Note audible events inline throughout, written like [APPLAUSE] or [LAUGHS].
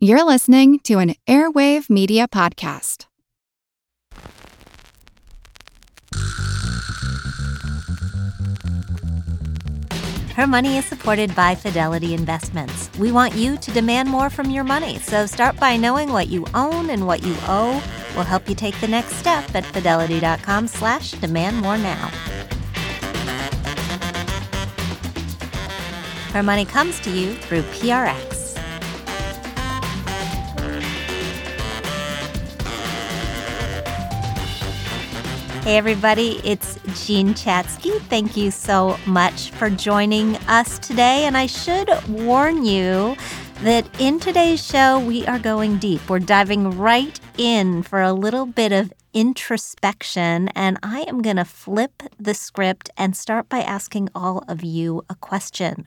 You're listening to an Airwave Media Podcast. Her money is supported by Fidelity Investments. We want you to demand more from your money, so start by knowing what you own and what you owe. We'll help you take the next step at fidelity.com slash demand more now. Her money comes to you through PRX. Hey, everybody, it's Jean Chatzky. Thank you so much for joining us today. And I should warn you that in today's show, we are going deep. We're diving right in for a little bit of introspection. And I am going to flip the script and start by asking all of you a question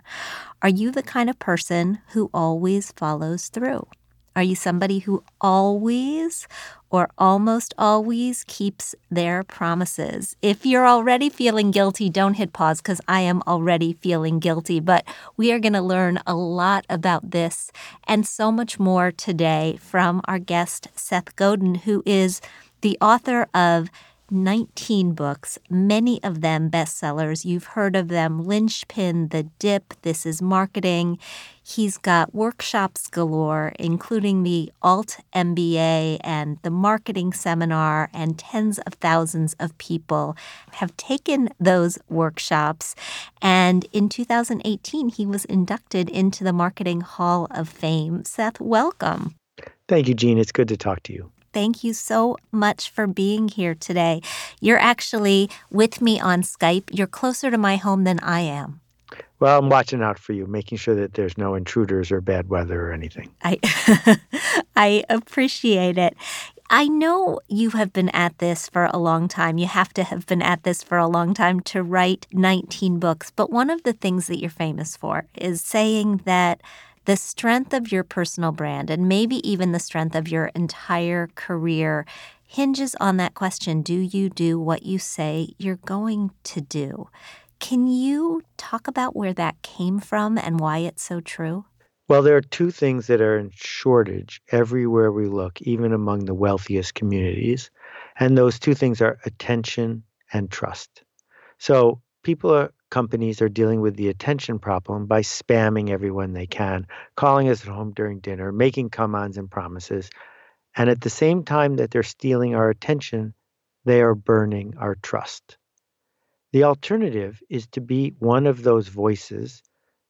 Are you the kind of person who always follows through? Are you somebody who always or almost always keeps their promises? If you're already feeling guilty, don't hit pause because I am already feeling guilty. But we are going to learn a lot about this and so much more today from our guest, Seth Godin, who is the author of 19 books, many of them bestsellers. You've heard of them Linchpin, The Dip, This is Marketing. He's got workshops galore, including the Alt MBA and the marketing seminar, and tens of thousands of people have taken those workshops. And in 2018, he was inducted into the Marketing Hall of Fame. Seth, welcome. Thank you, Jean. It's good to talk to you. Thank you so much for being here today. You're actually with me on Skype. You're closer to my home than I am. Well, I'm watching out for you, making sure that there's no intruders or bad weather or anything. I [LAUGHS] I appreciate it. I know you have been at this for a long time. You have to have been at this for a long time to write 19 books. But one of the things that you're famous for is saying that the strength of your personal brand and maybe even the strength of your entire career hinges on that question do you do what you say you're going to do? Can you talk about where that came from and why it's so true? Well, there are two things that are in shortage everywhere we look, even among the wealthiest communities. And those two things are attention and trust. So people are companies are dealing with the attention problem by spamming everyone they can, calling us at home during dinner, making come ons and promises. And at the same time that they're stealing our attention, they are burning our trust. The alternative is to be one of those voices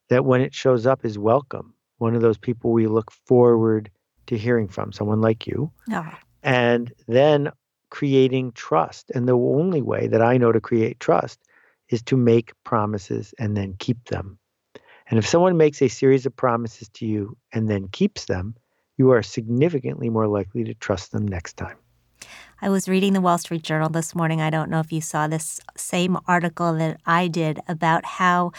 that, when it shows up, is welcome, one of those people we look forward to hearing from, someone like you. Oh. And then creating trust. And the only way that I know to create trust is to make promises and then keep them. And if someone makes a series of promises to you and then keeps them, you are significantly more likely to trust them next time. I was reading the Wall Street Journal this morning. I don't know if you saw this same article that I did about how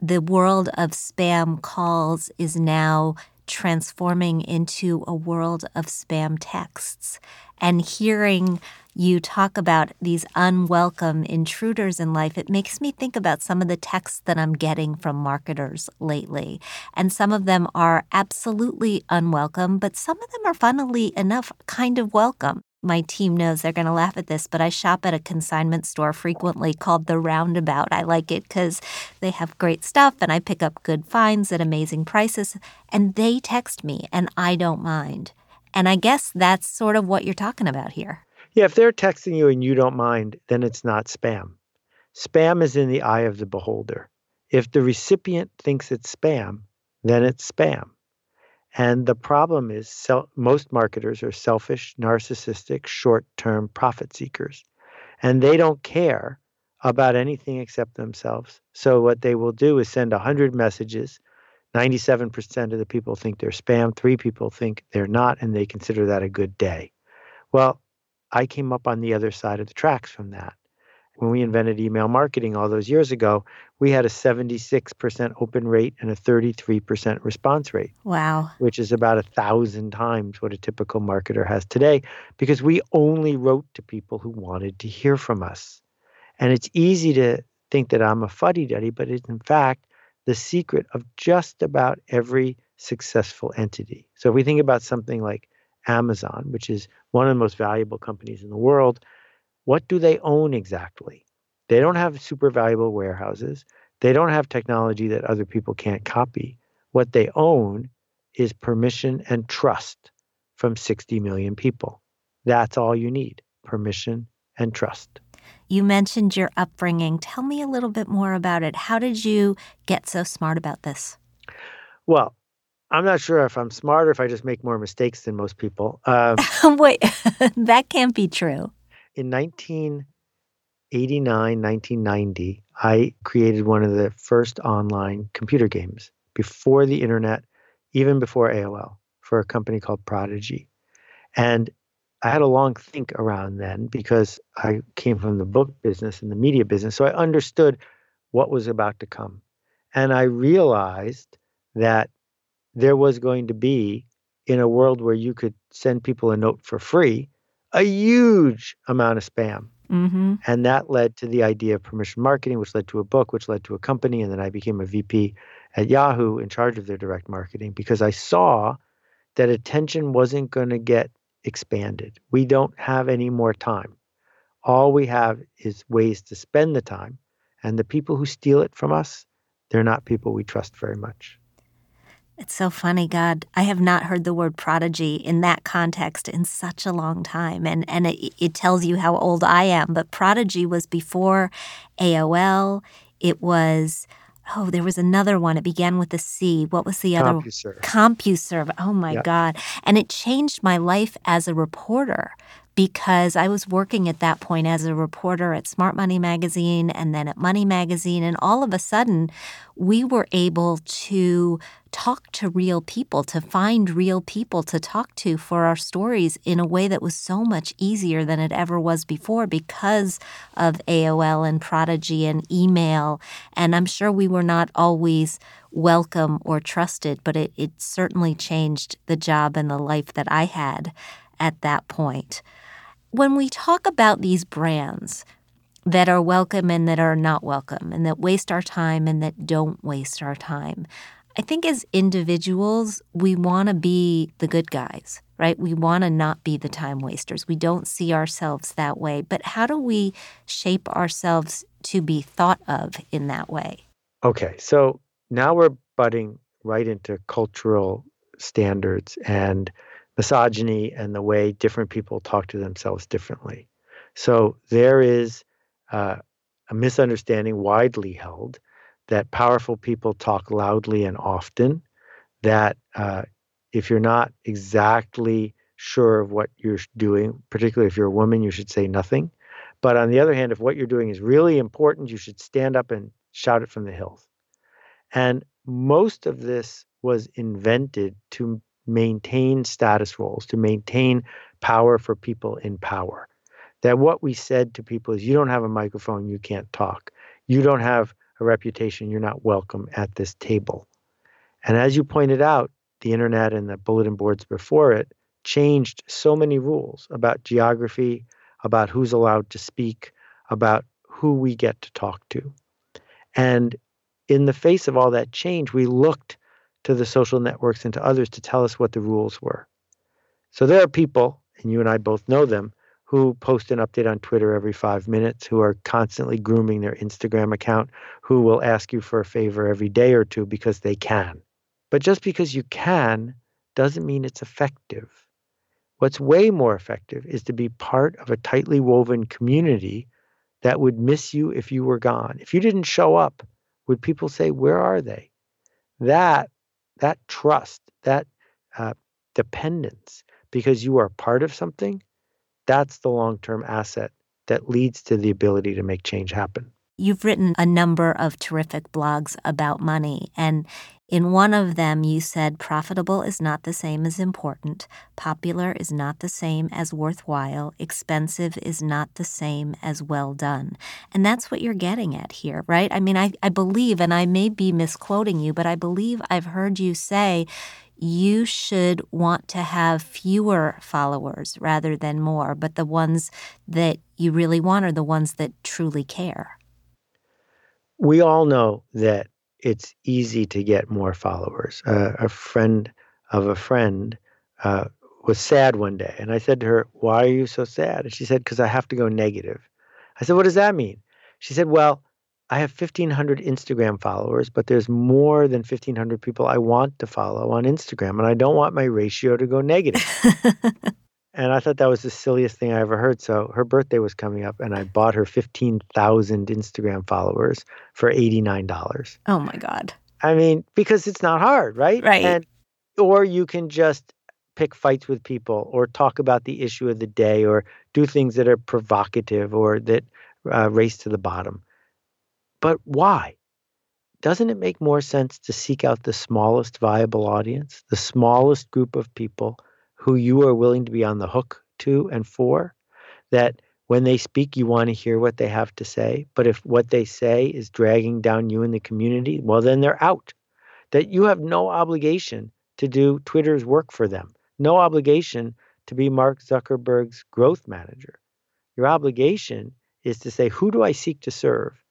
the world of spam calls is now transforming into a world of spam texts. And hearing you talk about these unwelcome intruders in life, it makes me think about some of the texts that I'm getting from marketers lately. And some of them are absolutely unwelcome, but some of them are funnily enough kind of welcome. My team knows they're going to laugh at this, but I shop at a consignment store frequently called The Roundabout. I like it because they have great stuff and I pick up good finds at amazing prices. And they text me and I don't mind. And I guess that's sort of what you're talking about here. Yeah, if they're texting you and you don't mind, then it's not spam. Spam is in the eye of the beholder. If the recipient thinks it's spam, then it's spam. And the problem is sel- most marketers are selfish, narcissistic, short term profit seekers. And they don't care about anything except themselves. So what they will do is send 100 messages. 97% of the people think they're spam, three people think they're not, and they consider that a good day. Well, I came up on the other side of the tracks from that. When we invented email marketing all those years ago, we had a 76% open rate and a 33% response rate. Wow. Which is about a thousand times what a typical marketer has today because we only wrote to people who wanted to hear from us. And it's easy to think that I'm a fuddy duddy, but it's in fact the secret of just about every successful entity. So if we think about something like Amazon, which is one of the most valuable companies in the world, what do they own exactly? They don't have super valuable warehouses. They don't have technology that other people can't copy. What they own is permission and trust from 60 million people. That's all you need permission and trust. You mentioned your upbringing. Tell me a little bit more about it. How did you get so smart about this? Well, I'm not sure if I'm smarter if I just make more mistakes than most people. Um, [LAUGHS] Wait, [LAUGHS] that can't be true. In 1989, 1990, I created one of the first online computer games before the internet, even before AOL, for a company called Prodigy. And I had a long think around then because I came from the book business and the media business. So I understood what was about to come. And I realized that there was going to be, in a world where you could send people a note for free, a huge amount of spam. Mm-hmm. And that led to the idea of permission marketing, which led to a book, which led to a company. And then I became a VP at Yahoo in charge of their direct marketing because I saw that attention wasn't going to get expanded. We don't have any more time. All we have is ways to spend the time. And the people who steal it from us, they're not people we trust very much. It's so funny, God. I have not heard the word prodigy in that context in such a long time. And, and it, it tells you how old I am. But prodigy was before AOL. It was oh, there was another one. It began with a C. What was the other? CompuServe. CompuServe. Oh my yeah. God. And it changed my life as a reporter because I was working at that point as a reporter at Smart Money Magazine and then at Money Magazine. And all of a sudden, we were able to talk to real people, to find real people to talk to for our stories in a way that was so much easier than it ever was before because of AOL and Prodigy and email. And I'm sure we were not always welcome or trusted, but it, it certainly changed the job and the life that I had at that point when we talk about these brands that are welcome and that are not welcome, and that waste our time and that don't waste our time, I think as individuals, we want to be the good guys, right? We want to not be the time wasters. We don't see ourselves that way. But how do we shape ourselves to be thought of in that way? Okay. So now we're butting right into cultural standards and misogyny and the way different people talk to themselves differently. So there is uh, a misunderstanding widely held that powerful people talk loudly and often, that uh, if you're not exactly sure of what you're doing, particularly if you're a woman, you should say nothing. But on the other hand, if what you're doing is really important, you should stand up and shout it from the hills. And most of this was invented to maintain status roles, to maintain power for people in power. That what we said to people is you don't have a microphone, you can't talk. You don't have a reputation, you're not welcome at this table. And as you pointed out, the internet and the bulletin boards before it changed so many rules about geography, about who's allowed to speak, about who we get to talk to. And in the face of all that change, we looked to the social networks and to others to tell us what the rules were. So there are people, and you and I both know them, who post an update on Twitter every five minutes, who are constantly grooming their Instagram account, who will ask you for a favor every day or two because they can. But just because you can doesn't mean it's effective. What's way more effective is to be part of a tightly woven community that would miss you if you were gone. If you didn't show up, would people say, Where are they? That that trust, that uh, dependence, because you are part of something, that's the long term asset that leads to the ability to make change happen. You've written a number of terrific blogs about money, and in one of them you said profitable is not the same as important, popular is not the same as worthwhile, expensive is not the same as well done. And that's what you're getting at here, right? I mean, I, I believe, and I may be misquoting you, but I believe I've heard you say you should want to have fewer followers rather than more, but the ones that you really want are the ones that truly care. We all know that it's easy to get more followers. Uh, a friend of a friend uh, was sad one day, and I said to her, "Why are you so sad?" And she said, "Because I have to go negative." I said, "What does that mean?" She said, "Well." I have 1,500 Instagram followers, but there's more than 1,500 people I want to follow on Instagram, and I don't want my ratio to go negative. [LAUGHS] and I thought that was the silliest thing I ever heard. So her birthday was coming up, and I bought her 15,000 Instagram followers for $89. Oh my God. I mean, because it's not hard, right? Right. And, or you can just pick fights with people or talk about the issue of the day or do things that are provocative or that uh, race to the bottom. But why? Doesn't it make more sense to seek out the smallest viable audience, the smallest group of people who you are willing to be on the hook to and for? That when they speak, you want to hear what they have to say. But if what they say is dragging down you and the community, well, then they're out. That you have no obligation to do Twitter's work for them, no obligation to be Mark Zuckerberg's growth manager. Your obligation is to say, who do I seek to serve?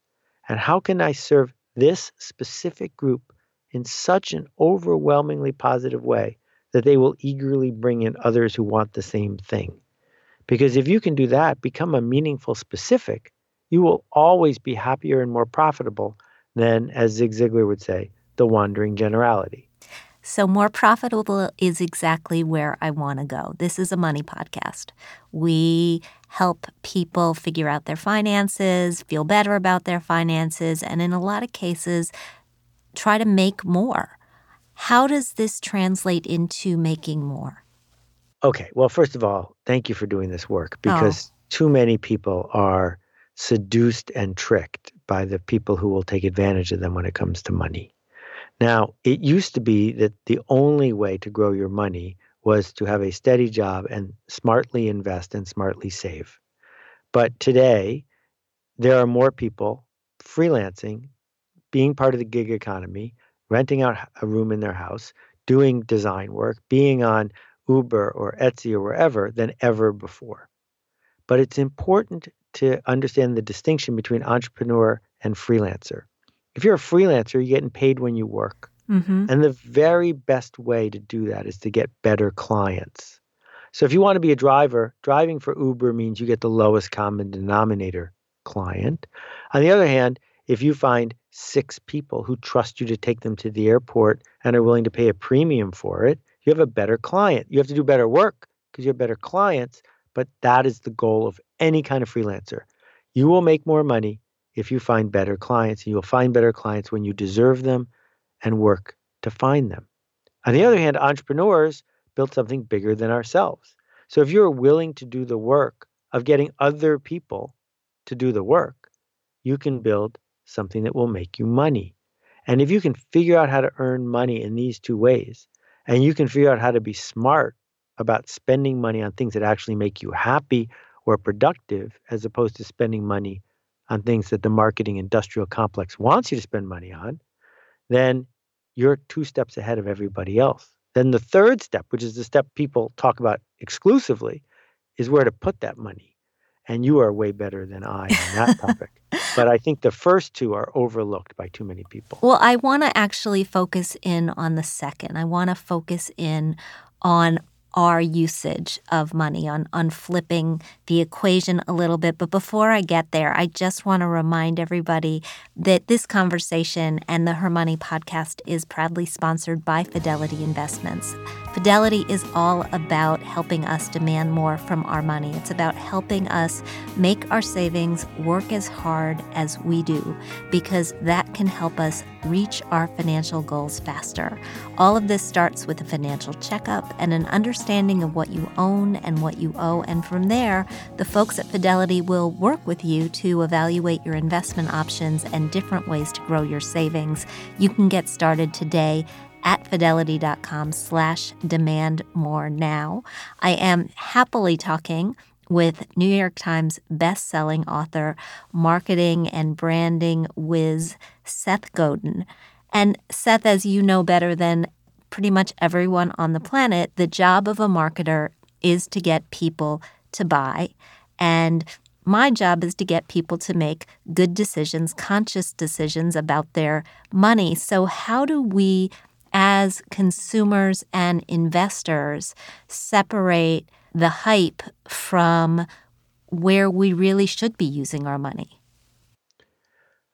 And how can I serve this specific group in such an overwhelmingly positive way that they will eagerly bring in others who want the same thing? Because if you can do that, become a meaningful specific, you will always be happier and more profitable than, as Zig Ziglar would say, the wandering generality. So, more profitable is exactly where I want to go. This is a money podcast. We help people figure out their finances, feel better about their finances, and in a lot of cases, try to make more. How does this translate into making more? Okay. Well, first of all, thank you for doing this work oh. because oh. too many people are seduced and tricked by the people who will take advantage of them when it comes to money. Now, it used to be that the only way to grow your money was to have a steady job and smartly invest and smartly save. But today, there are more people freelancing, being part of the gig economy, renting out a room in their house, doing design work, being on Uber or Etsy or wherever than ever before. But it's important to understand the distinction between entrepreneur and freelancer if you're a freelancer, you're getting paid when you work. Mm-hmm. And the very best way to do that is to get better clients. So if you want to be a driver, driving for Uber means you get the lowest common denominator client. On the other hand, if you find six people who trust you to take them to the airport and are willing to pay a premium for it, you have a better client. You have to do better work because you have better clients, but that is the goal of any kind of freelancer. You will make more money if you find better clients. And you'll find better clients when you deserve them and work to find them. On the other hand, entrepreneurs built something bigger than ourselves. So if you're willing to do the work of getting other people to do the work, you can build something that will make you money. And if you can figure out how to earn money in these two ways, and you can figure out how to be smart about spending money on things that actually make you happy or productive, as opposed to spending money on things that the marketing industrial complex wants you to spend money on, then you're two steps ahead of everybody else. Then the third step, which is the step people talk about exclusively, is where to put that money. And you are way better than I on that topic. [LAUGHS] But I think the first two are overlooked by too many people. Well, I want to actually focus in on the second. I want to focus in on our usage of money, on, on flipping the equation a little bit. But before I get there, I just want to remind everybody that this conversation and the Her Money podcast is proudly sponsored by Fidelity Investments. Fidelity is all about helping us demand more from our money. It's about helping us make our savings work as hard as we do, because that can help us reach our financial goals faster. All of this starts with a financial checkup and an understanding of what you own and what you owe. And from there, the folks at Fidelity will work with you to evaluate your investment options and different ways to grow your savings. You can get started today fidelity.com slash demand more now. I am happily talking with New York Times best-selling author, marketing and branding whiz Seth Godin. And Seth, as you know better than pretty much everyone on the planet, the job of a marketer is to get people to buy. And my job is to get people to make good decisions, conscious decisions about their money. So, how do we, as consumers and investors, separate the hype from where we really should be using our money?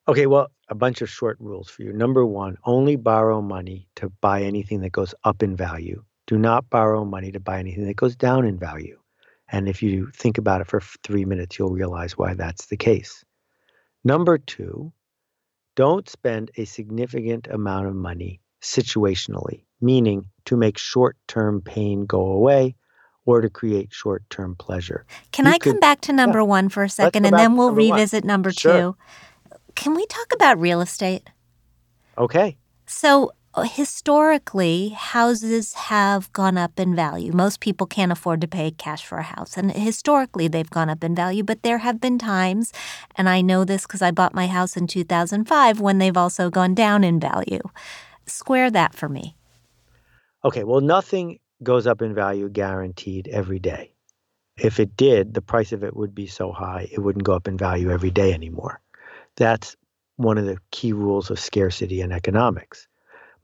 Okay, well, a bunch of short rules for you. Number one, only borrow money to buy anything that goes up in value. Do not borrow money to buy anything that goes down in value. And if you think about it for three minutes, you'll realize why that's the case. Number two, don't spend a significant amount of money situationally, meaning to make short term pain go away or to create short term pleasure. Can you I could, come back to number yeah, one for a second and then we'll number revisit one. number sure. two? Can we talk about real estate? Okay. So, uh, historically, houses have gone up in value. Most people can't afford to pay cash for a house. And historically, they've gone up in value. But there have been times, and I know this because I bought my house in 2005, when they've also gone down in value. Square that for me. Okay, well, nothing goes up in value guaranteed every day. If it did, the price of it would be so high, it wouldn't go up in value every day anymore. That's one of the key rules of scarcity in economics.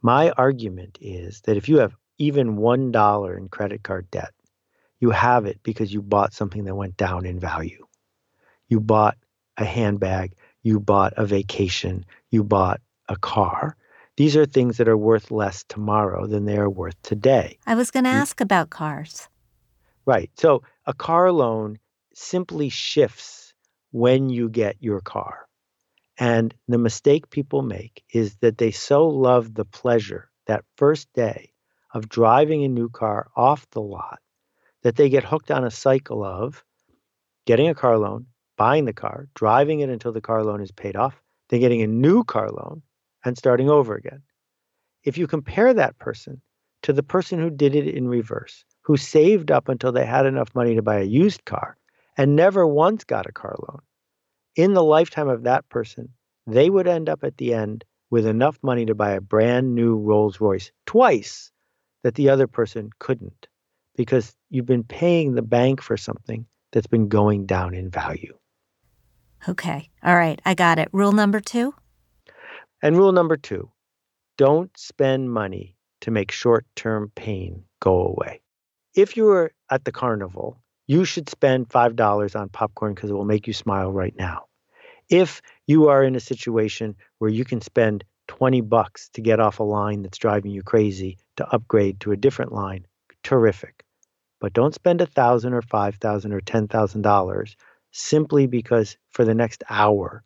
My argument is that if you have even $1 in credit card debt, you have it because you bought something that went down in value. You bought a handbag, you bought a vacation, you bought a car. These are things that are worth less tomorrow than they are worth today. I was going to ask about cars. Right. So a car loan simply shifts when you get your car. And the mistake people make is that they so love the pleasure that first day of driving a new car off the lot that they get hooked on a cycle of getting a car loan, buying the car, driving it until the car loan is paid off, then getting a new car loan and starting over again. If you compare that person to the person who did it in reverse, who saved up until they had enough money to buy a used car and never once got a car loan, in the lifetime of that person, they would end up at the end with enough money to buy a brand new Rolls Royce twice that the other person couldn't because you've been paying the bank for something that's been going down in value. Okay. All right. I got it. Rule number two? And rule number two don't spend money to make short term pain go away. If you're at the carnival you should spend $5 on popcorn because it will make you smile right now. If you are in a situation where you can spend 20 bucks to get off a line that's driving you crazy to upgrade to a different line, terrific. But don't spend a thousand or five thousand or ten thousand dollars simply because for the next hour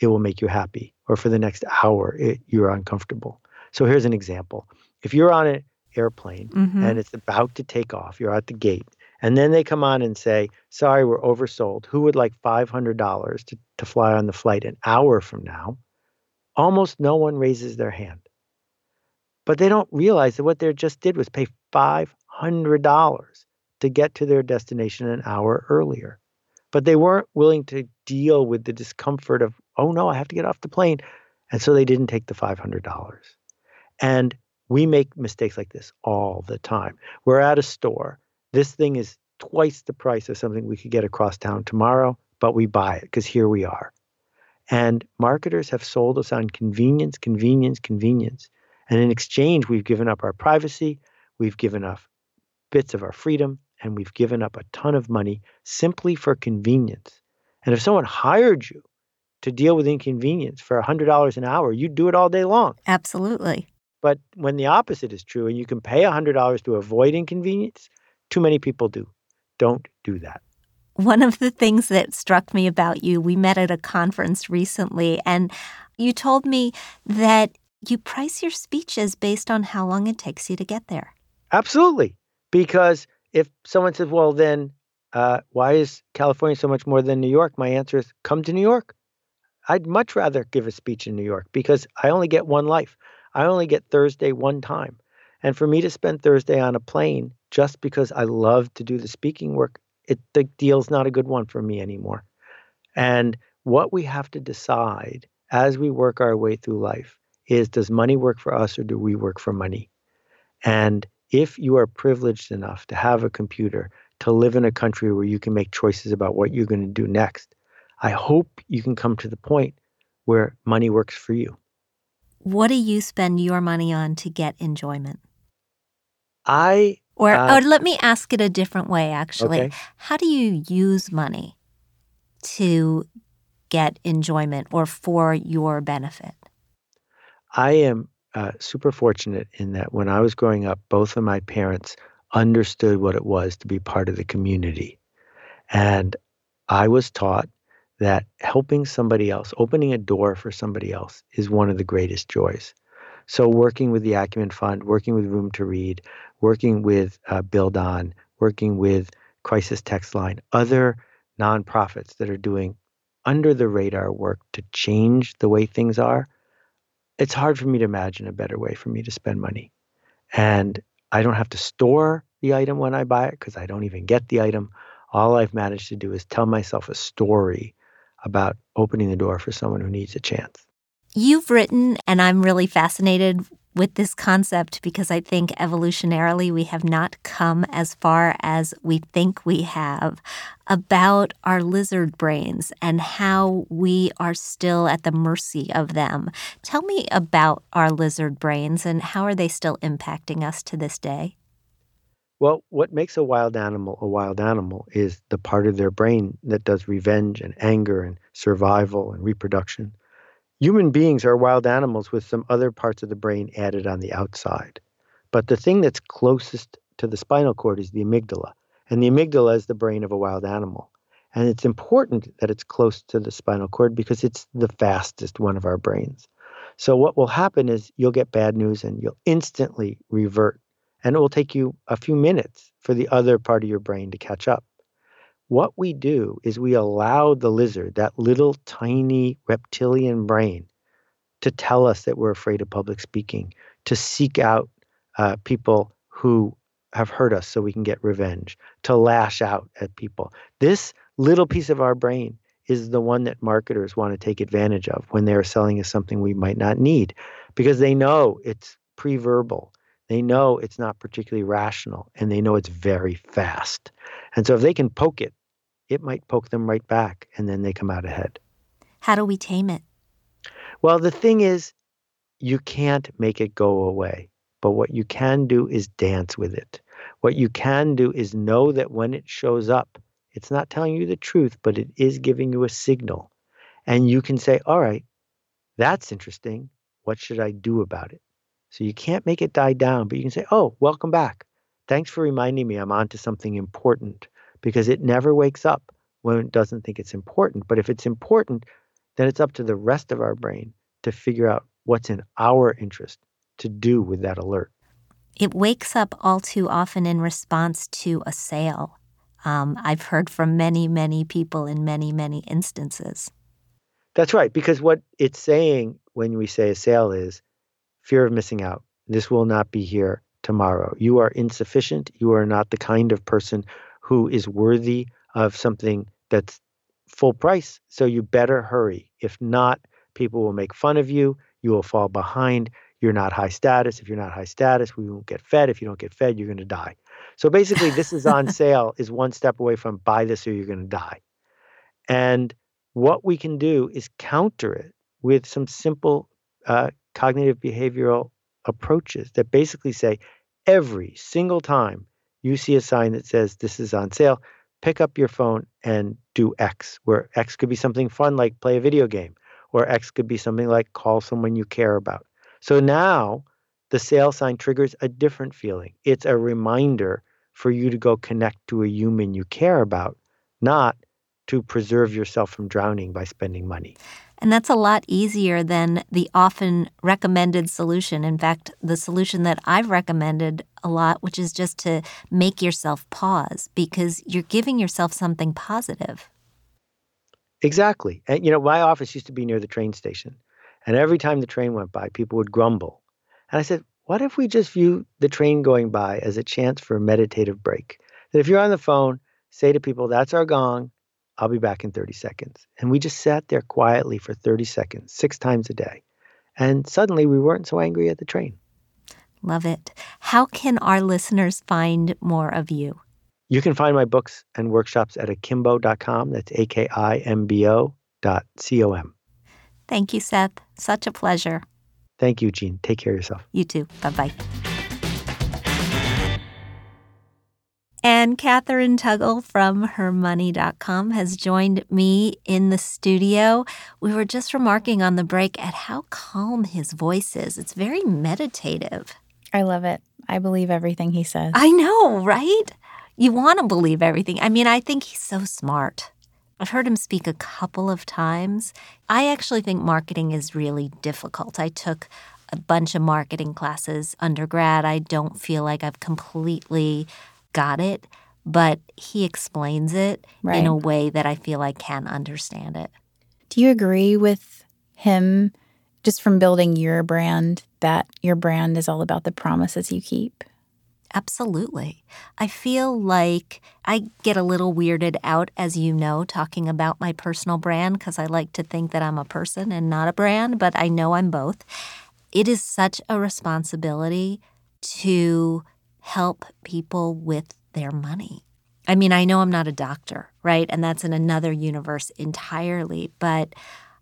it will make you happy, or for the next hour it, you're uncomfortable. So here's an example: if you're on an airplane mm-hmm. and it's about to take off, you're at the gate, and then they come on and say, sorry, we're oversold. Who would like $500 to, to fly on the flight an hour from now? Almost no one raises their hand. But they don't realize that what they just did was pay $500 to get to their destination an hour earlier. But they weren't willing to deal with the discomfort of, oh no, I have to get off the plane. And so they didn't take the $500. And we make mistakes like this all the time. We're at a store this thing is twice the price of something we could get across town tomorrow, but we buy it because here we are. And marketers have sold us on convenience, convenience, convenience. And in exchange, we've given up our privacy, we've given up bits of our freedom, and we've given up a ton of money simply for convenience. And if someone hired you to deal with inconvenience for $100 an hour, you'd do it all day long. Absolutely. But when the opposite is true and you can pay $100 to avoid inconvenience, too many people do. Don't do that. One of the things that struck me about you, we met at a conference recently, and you told me that you price your speeches based on how long it takes you to get there. Absolutely. Because if someone says, well, then uh, why is California so much more than New York? My answer is come to New York. I'd much rather give a speech in New York because I only get one life. I only get Thursday one time. And for me to spend Thursday on a plane just because I love to do the speaking work, it the deal's not a good one for me anymore. And what we have to decide as we work our way through life is does money work for us or do we work for money? And if you are privileged enough to have a computer to live in a country where you can make choices about what you're going to do next. I hope you can come to the point where money works for you. What do you spend your money on to get enjoyment? I Or, Uh, or let me ask it a different way, actually. Okay. How do you use money to get enjoyment or for your benefit? I am uh, super fortunate in that when I was growing up, both of my parents understood what it was to be part of the community. And I was taught that helping somebody else, opening a door for somebody else, is one of the greatest joys. So, working with the Acumen Fund, working with Room to Read, working with uh, Build On, working with Crisis Text Line, other nonprofits that are doing under the radar work to change the way things are, it's hard for me to imagine a better way for me to spend money. And I don't have to store the item when I buy it because I don't even get the item. All I've managed to do is tell myself a story about opening the door for someone who needs a chance. You've written, and I'm really fascinated with this concept because I think evolutionarily we have not come as far as we think we have about our lizard brains and how we are still at the mercy of them. Tell me about our lizard brains and how are they still impacting us to this day? Well, what makes a wild animal a wild animal is the part of their brain that does revenge and anger and survival and reproduction. Human beings are wild animals with some other parts of the brain added on the outside. But the thing that's closest to the spinal cord is the amygdala. And the amygdala is the brain of a wild animal. And it's important that it's close to the spinal cord because it's the fastest one of our brains. So, what will happen is you'll get bad news and you'll instantly revert. And it will take you a few minutes for the other part of your brain to catch up. What we do is we allow the lizard, that little tiny reptilian brain, to tell us that we're afraid of public speaking, to seek out uh, people who have hurt us so we can get revenge, to lash out at people. This little piece of our brain is the one that marketers want to take advantage of when they're selling us something we might not need because they know it's pre verbal. They know it's not particularly rational and they know it's very fast. And so if they can poke it, it might poke them right back and then they come out ahead. How do we tame it? Well, the thing is, you can't make it go away. But what you can do is dance with it. What you can do is know that when it shows up, it's not telling you the truth, but it is giving you a signal. And you can say, all right, that's interesting. What should I do about it? So you can't make it die down, but you can say, oh, welcome back. Thanks for reminding me I'm onto something important because it never wakes up when it doesn't think it's important. But if it's important, then it's up to the rest of our brain to figure out what's in our interest to do with that alert. It wakes up all too often in response to a sale. Um, I've heard from many, many people in many, many instances. That's right, because what it's saying when we say a sale is fear of missing out. This will not be here tomorrow. You are insufficient. You are not the kind of person who is worthy of something that's full price. So you better hurry. If not, people will make fun of you. You will fall behind. You're not high status. If you're not high status, we won't get fed. If you don't get fed, you're going to die. So basically, this is on [LAUGHS] sale is one step away from buy this or you're going to die. And what we can do is counter it with some simple uh, cognitive behavioral approaches that basically say every single time you see a sign that says this is on sale, pick up your phone and do X, where X could be something fun like play a video game, or X could be something like call someone you care about. So now the sale sign triggers a different feeling. It's a reminder for you to go connect to a human you care about, not to preserve yourself from drowning by spending money. And that's a lot easier than the often recommended solution. In fact, the solution that I've recommended a lot, which is just to make yourself pause because you're giving yourself something positive. Exactly. And you know, my office used to be near the train station. And every time the train went by, people would grumble. And I said, what if we just view the train going by as a chance for a meditative break? That if you're on the phone, say to people, that's our gong. I'll be back in 30 seconds. And we just sat there quietly for 30 seconds, six times a day. And suddenly we weren't so angry at the train. Love it. How can our listeners find more of you? You can find my books and workshops at akimbo.com. That's A K I M B O dot C O M. Thank you, Seth. Such a pleasure. Thank you, Jean. Take care of yourself. You too. Bye bye. And Kathryn Tuggle from hermoney.com has joined me in the studio. We were just remarking on the break at how calm his voice is. It's very meditative. I love it. I believe everything he says. I know, right? You want to believe everything. I mean, I think he's so smart. I've heard him speak a couple of times. I actually think marketing is really difficult. I took a bunch of marketing classes undergrad. I don't feel like I've completely got it, but he explains it Right. in a way that I feel I can understand it. Do you agree with him just from building your brand that your brand is all about the promises you keep? Absolutely. I feel like I get a little weirded out, as you know, talking about my personal brand because I like to think that I'm a person and not a brand, but I know I'm both. It is such a responsibility to help people with their money. I mean, I know I'm not a doctor, right? And that's in another universe entirely, but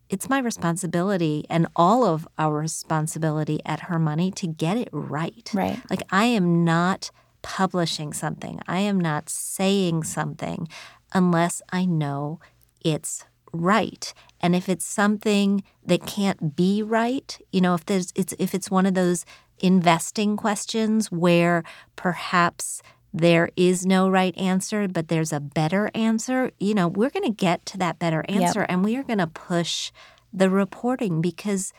it's my responsibility and all of our responsibility at Her Money to get it right. Right. Like, I am not publishing something, I am not saying something unless I know it's right. And if it's something that can't be right, you know, if there's it's if it's one of those investing questions where perhaps there is no right answer, but there's a better answer, you know, we're going to get to that better answer and we are going to push the reporting because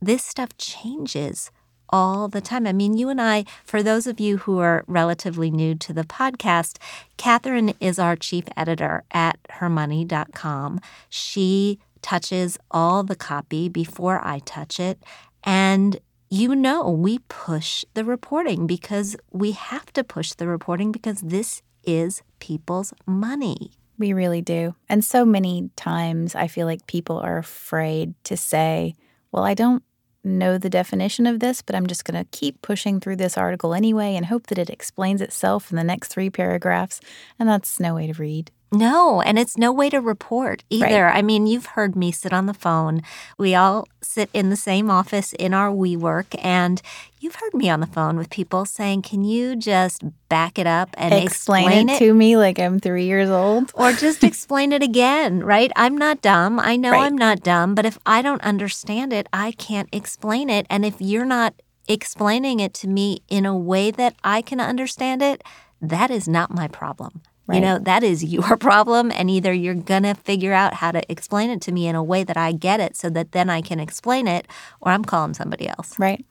this stuff changes all the time. I mean, you and I, for those of you who are relatively new to the podcast, Kathryn is our chief editor at hermoney.com. She touches all the copy before I touch it. And you know, we push the reporting because we have to push the reporting because this is people's money. We really do. And so many times I feel like people are afraid to say, well, I don't know the definition of this, but I'm just going to keep pushing through this article anyway and hope that it explains itself in the next three paragraphs. And that's no way to read. No, and it's no way to report either. I mean, you've heard me sit on the phone. We all sit in the same office in our WeWork, and you've heard me on the phone with people saying, "Can you just back it up and Explain, explain, it, to me like I'm three years old. or just [LAUGHS] explain it again, right? I'm not dumb. I know Right. I'm not dumb, but if I don't understand it, I can't explain it. And if you're not explaining it to me in a way that I can understand it, that is not my problem. You know, that is your [LAUGHS] problem. And either you're going to figure out how to explain it to me in a way that I get it so that then I can explain it, or I'm calling somebody else. Right.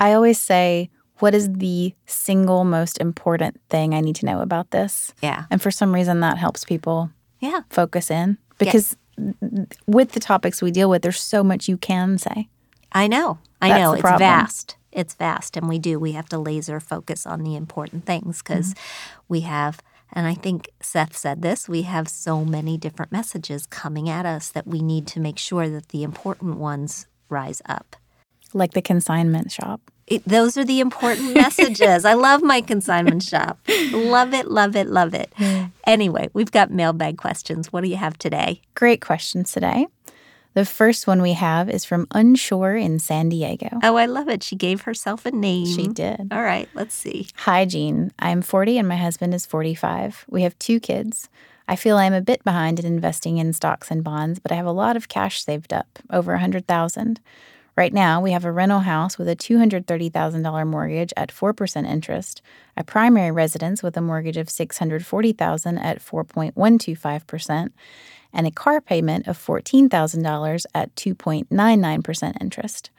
I always say, what is the single most important thing I need to know about this? Yeah. And for some reason, that helps people Yeah. focus in because with the topics we deal with, there's so much you can say. I know. I That's know. It's problem. vast. It's vast. And we do. We have to laser focus on the important things because Mm-hmm. we have, and I think Seth said this, we have so many different messages coming at us that we need to make sure that the important ones rise up. Like the consignment shop. It, those are the important [LAUGHS] messages. I love my consignment shop. Love it, love it, love it. Hmm. Anyway, we've got mailbag questions. What do you have today? Great questions today. The first one we have is from Unsure in San Diego. Oh, I love it. She gave herself a name. She did. All right, let's see. Hi, Jean. I'm 40 and my husband is 45. We have two kids. I feel I'm a bit behind in investing in stocks and bonds, but I have a lot of cash saved up, over 100,000. Right now, we have a rental house with a $230,000 mortgage at 4% interest, a primary residence with a mortgage of 640,000 at 4.125%, and a car payment of $14,000 at 2.99% interest.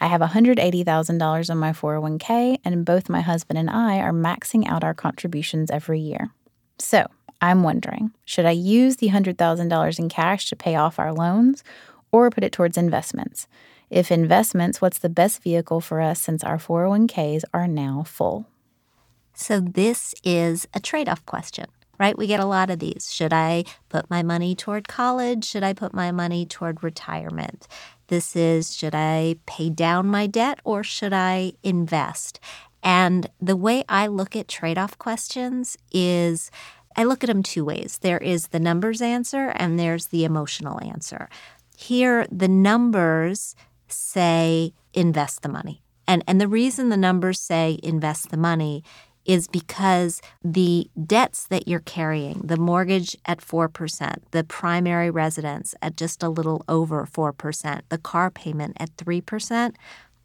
I have $180,000 on my 401k, and both my husband and I are maxing out our contributions every year. So, I'm wondering should I use the $100,000 in cash to pay off our loans or put it towards investments? If investments, what's the best vehicle for us since our 401ks are now full? So, this is a trade off question, right? We get a lot of these. Should I put my money toward college? Should I put my money toward retirement? This is should I pay down my debt or should I invest? And the way I look at trade off questions is I look at them two ways there is the numbers answer and there's the emotional answer. Here, the numbers say invest the money. And, and the reason the numbers say invest the money is because the debts that you're carrying, the mortgage at 4%, the primary residence at just a little over 4%, the car payment at 3%,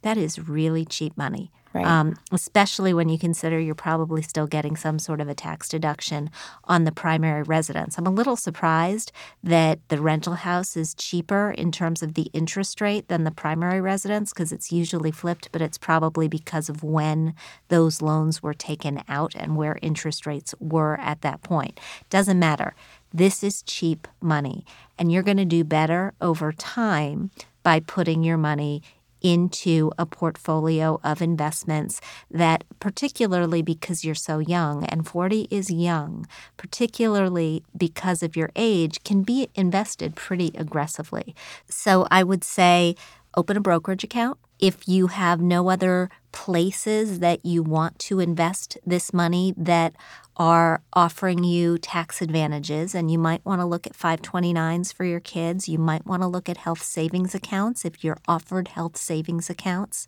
that is really cheap money. Right. Um, especially when you consider you're probably still getting some sort of a tax deduction on the primary residence. I'm a little surprised that the rental house is cheaper in terms of the interest rate than the primary residence because it's usually flipped, but it's probably because of when those loans were taken out and where interest rates were at that point. Doesn't matter. This is cheap money, and you're going to do better over time by putting your money into a portfolio of investments that, particularly because you're so young, and 40 is young, particularly because of your age, can be invested pretty aggressively. So I would say open a brokerage account. If you have no other places that you want to invest this money that are offering you tax advantages, and you might want to look at 529s for your kids. You might want to look at health savings accounts if you're offered health savings accounts.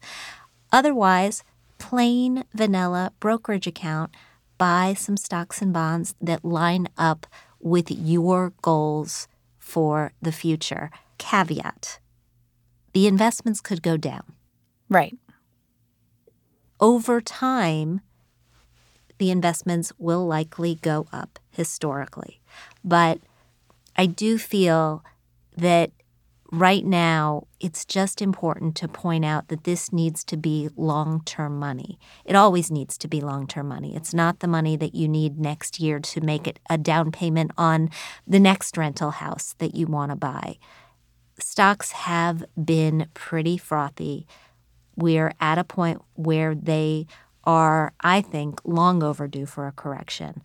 Otherwise, plain vanilla brokerage account, buy some stocks and bonds that line up with your goals for the future. Caveat the investments could go down. Right. Over time, the investments will likely go up historically. But I do feel that right now it's just important to point out that this needs to be long term money. It always needs to be long term money. It's not the money that you need next year to make it a down payment on the next rental house that you want to buy. Stocks have been pretty frothy. We're at a point where they are, I think, long overdue for a correction.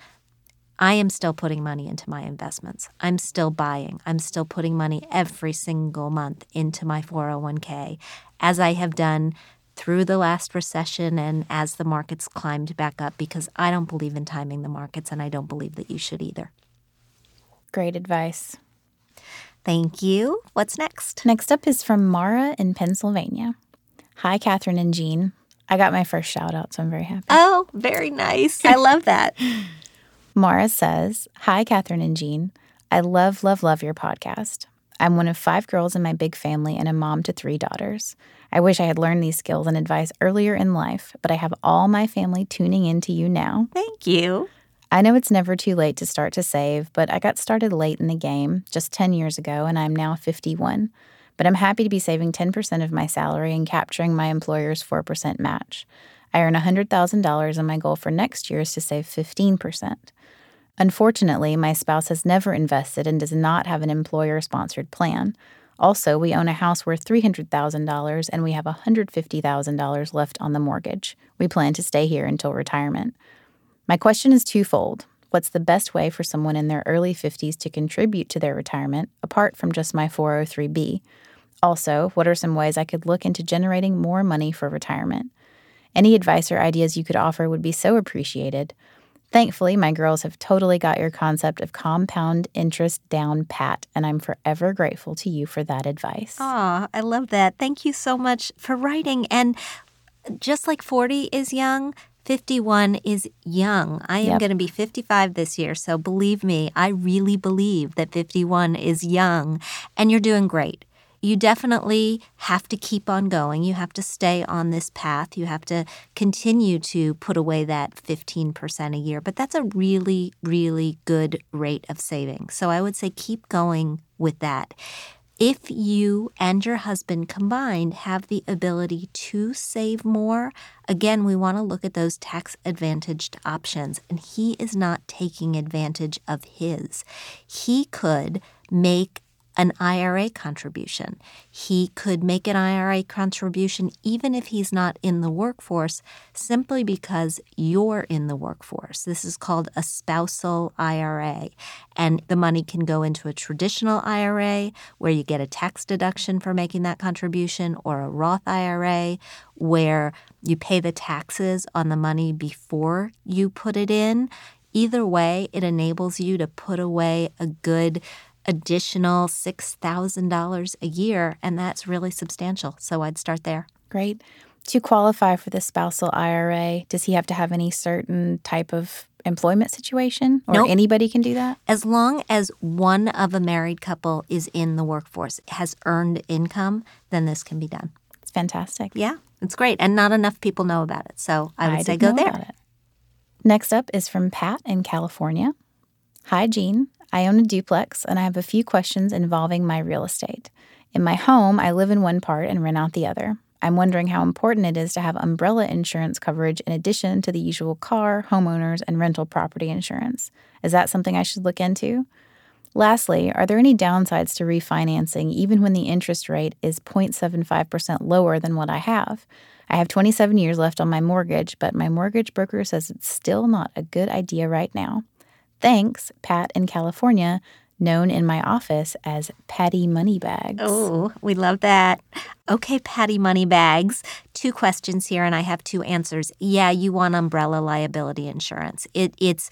I am still putting money into my investments. I'm still buying. I'm still putting money every single month into my 401k, as I have done through the last recession and as the markets climbed back up, because I don't believe in timing the markets and I don't believe that you should either. Great advice. Thank you. What's next? Next up is from Mara in Pennsylvania. Hi, Kathryn and Jean. I got my first shout out, so I'm very happy. Oh, very nice. I love that. [LAUGHS] Mara says, Hi, Kathryn and Jean. I love, love, love your podcast. I'm one of five girls in my big family and a mom to three daughters. I wish I had learned these skills and advice earlier in life, but I have all my family tuning in to you now. Thank you. I know it's never too late to start to save, but I got started late in the game, just 10 years ago, and I'm now 51 but I'm happy to be saving 10% of my salary and capturing my employer's 4% match. I earn $100,000 and my goal for next year is to save 15%. Unfortunately, my spouse has never invested and does not have an employer sponsored plan. Also, we own a house worth $300,000 and we have $150,000 left on the mortgage. We plan to stay here until retirement. My question is twofold. What's the best way for someone in their early 50s to contribute to their retirement, apart from just my 403b? Also, what are some ways I could look into generating more money for retirement? Any advice or ideas you could offer would be so appreciated. Thankfully, my girls have totally got your concept of compound interest down pat, and I'm forever grateful to you for that advice. Aw, I love that. Thank you so much for writing. And just like 40 is young, 51 is young. I am Yep. going to be 55 this year. So believe me, I really believe that 51 is young and you're doing great. You definitely have to keep on going. You have to stay on this path. You have to continue to put away that 15% a year. But that's a really, really good rate of saving. So I would say keep going with that. If you and your husband combined have the ability to save more, again, we want to look at those tax advantaged options. And he is not taking advantage of his. He could make an IRA contribution. He could make an IRA contribution even if he's not in the workforce, simply because you're in the workforce. This is called a spousal IRA. And the money can go into a traditional IRA where you get a tax deduction for making that contribution, or a Roth IRA where you pay the taxes on the money before you put it in. Either way, it enables you to put away a good additional $6,000 a year, and that's really substantial. So I'd start there. Great. To qualify for the spousal IRA, does he have to have any certain type of employment situation or Nope. anybody can do that? As long as one of a married couple is in the workforce, has earned income, then this can be done. It's fantastic. Yeah, it's great. And not enough people know about it. So I would say go there. Next up is from Pat in California. Hi, Jean. I own a duplex and I have a few questions involving my real estate. In my home, I live in one part and rent out the other. I'm wondering how important it is to have umbrella insurance coverage in addition to the usual car, homeowners, and rental property insurance. Is that something I should look into? Lastly, are there any downsides to refinancing even when the interest rate is 0.75% lower than what I have? I have 27 years left on my mortgage, but my mortgage broker says it's still not a good idea right now. Thanks, Pat in California, known in my office as Patty Moneybags. Oh, we love that. Okay, Patty Moneybags. Two questions here, and I have two answers. Yeah, you want umbrella liability insurance. It, it's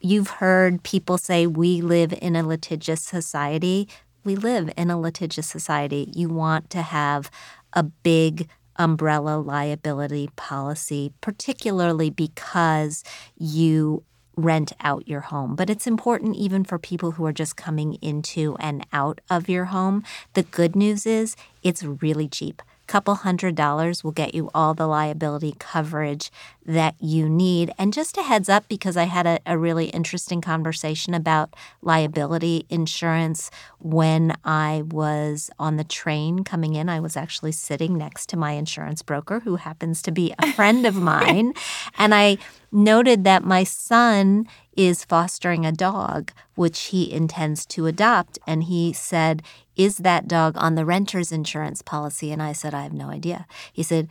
you've heard people say we live in a litigious society. We live in a litigious society. You want to have a big umbrella liability policy, particularly because you rent out your home. But it's important even for people who are just coming into and out of your home. The good news is it's really cheap. Couple hundred dollars will get you all the liability coverage that you need. And just a heads up, because I had a, a really interesting conversation about liability insurance when I was on the train coming in. I was actually sitting next to my insurance broker, who happens to be a [LAUGHS] friend of mine. And I noted that my son is fostering a dog, which he intends to adopt. And he said, Is that dog on the renter's insurance policy? And I said, I have no idea. He said,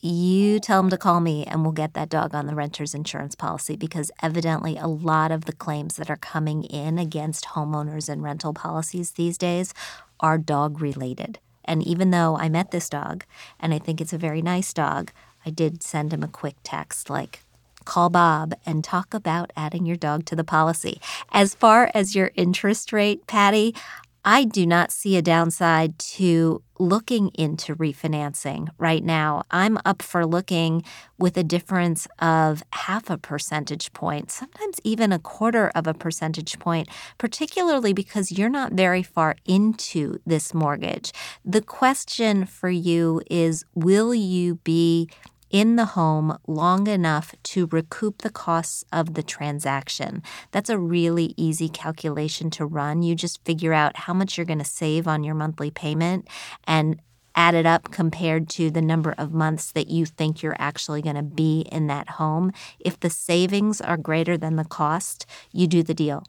you tell him to call me and we'll get that dog on the renter's insurance policy because evidently a lot of the claims that are coming in against homeowners and rental policies these days are dog related. And even though I met this dog and I think it's a very nice dog, I did send him a quick text like, call Bob and talk about adding your dog to the policy. As far as your interest rate, Patty, I do not see a downside to looking into refinancing right now. I'm up for looking with a difference of half a percentage point, sometimes even a quarter of a percentage point, particularly because you're not very far into this mortgage. The question for you is will you be in the home long enough to recoup the costs of the transaction. That's a really easy calculation to run. You just figure out how much you're going to save on your monthly payment and add it up compared to the number of months that you think you're actually going to be in that home. If the savings are greater than the cost, you do the deal.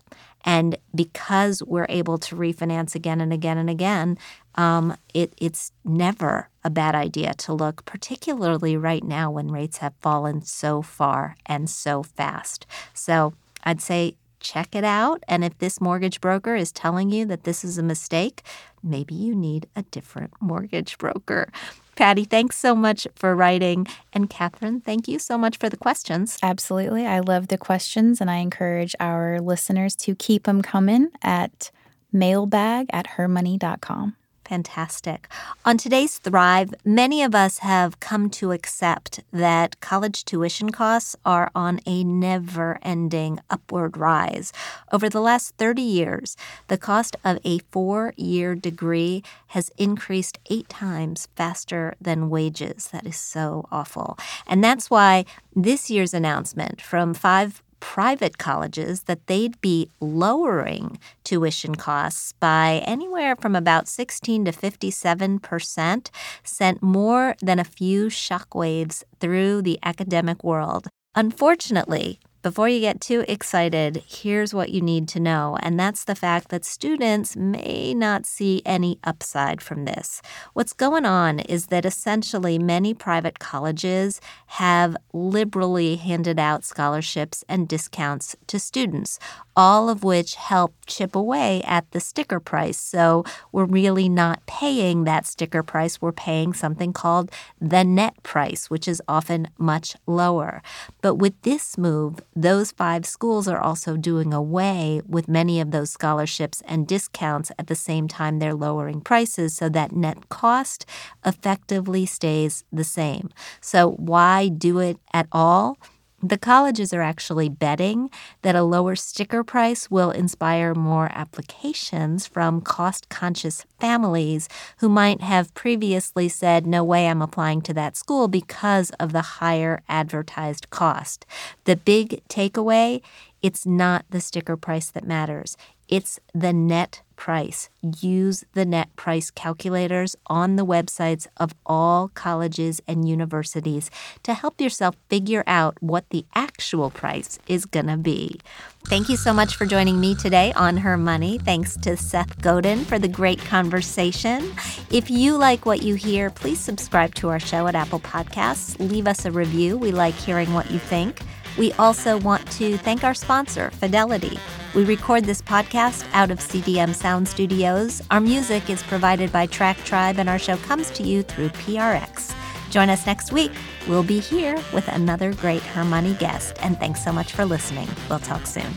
And because we're able to refinance again and again and again, um, it, it's never a bad idea to look, particularly right now when rates have fallen so far and so fast. So I'd say check it out. And if this mortgage broker is telling you that this is a mistake, maybe you need a different [LAUGHS] mortgage broker. Patty, thanks so much for writing. And Kathryn, thank you so much for the questions. Absolutely. I love the questions, and I encourage our listeners to keep them coming at mailbag at hermoney.com. Fantastic. On today's Thrive, many of us have come to accept that college tuition costs are on a never ending upward rise. Over the last 30 years, the cost of a four year degree has increased eight times faster than wages. That is so awful. And that's why this year's announcement from five private colleges that they'd be lowering tuition costs by anywhere from about 16 to 57 percent sent more than a few shockwaves through the academic world. Unfortunately, Before you get too excited, here's what you need to know, and that's the fact that students may not see any upside from this. What's going on is that essentially many private colleges have liberally handed out scholarships and discounts to students, all of which help chip away at the sticker price. So we're really not paying that sticker price, we're paying something called the net price, which is often much lower. But with this move, those five schools are also doing away with many of those scholarships and discounts at the same time they're lowering prices so that net cost effectively stays the same. So, why do it at all? The colleges are actually betting that a lower sticker price will inspire more applications from cost conscious families who might have previously said, No way I'm applying to that school because of the higher advertised cost. The big takeaway it's not the sticker price that matters. It's the net price. Use the net price calculators on the websites of all colleges and universities to help yourself figure out what the actual price is going to be. Thank you so much for joining me today on Her Money. Thanks to Seth Godin for the great conversation. If you like what you hear, please subscribe to our show at Apple Podcasts. Leave us a review. We like hearing what you think. We also want to thank our sponsor, Fidelity. We record this podcast out of CDM Sound Studios. Our music is provided by Track Tribe, and our show comes to you through PRX. Join us next week. We'll be here with another great Her Money guest. And thanks so much for listening. We'll talk soon.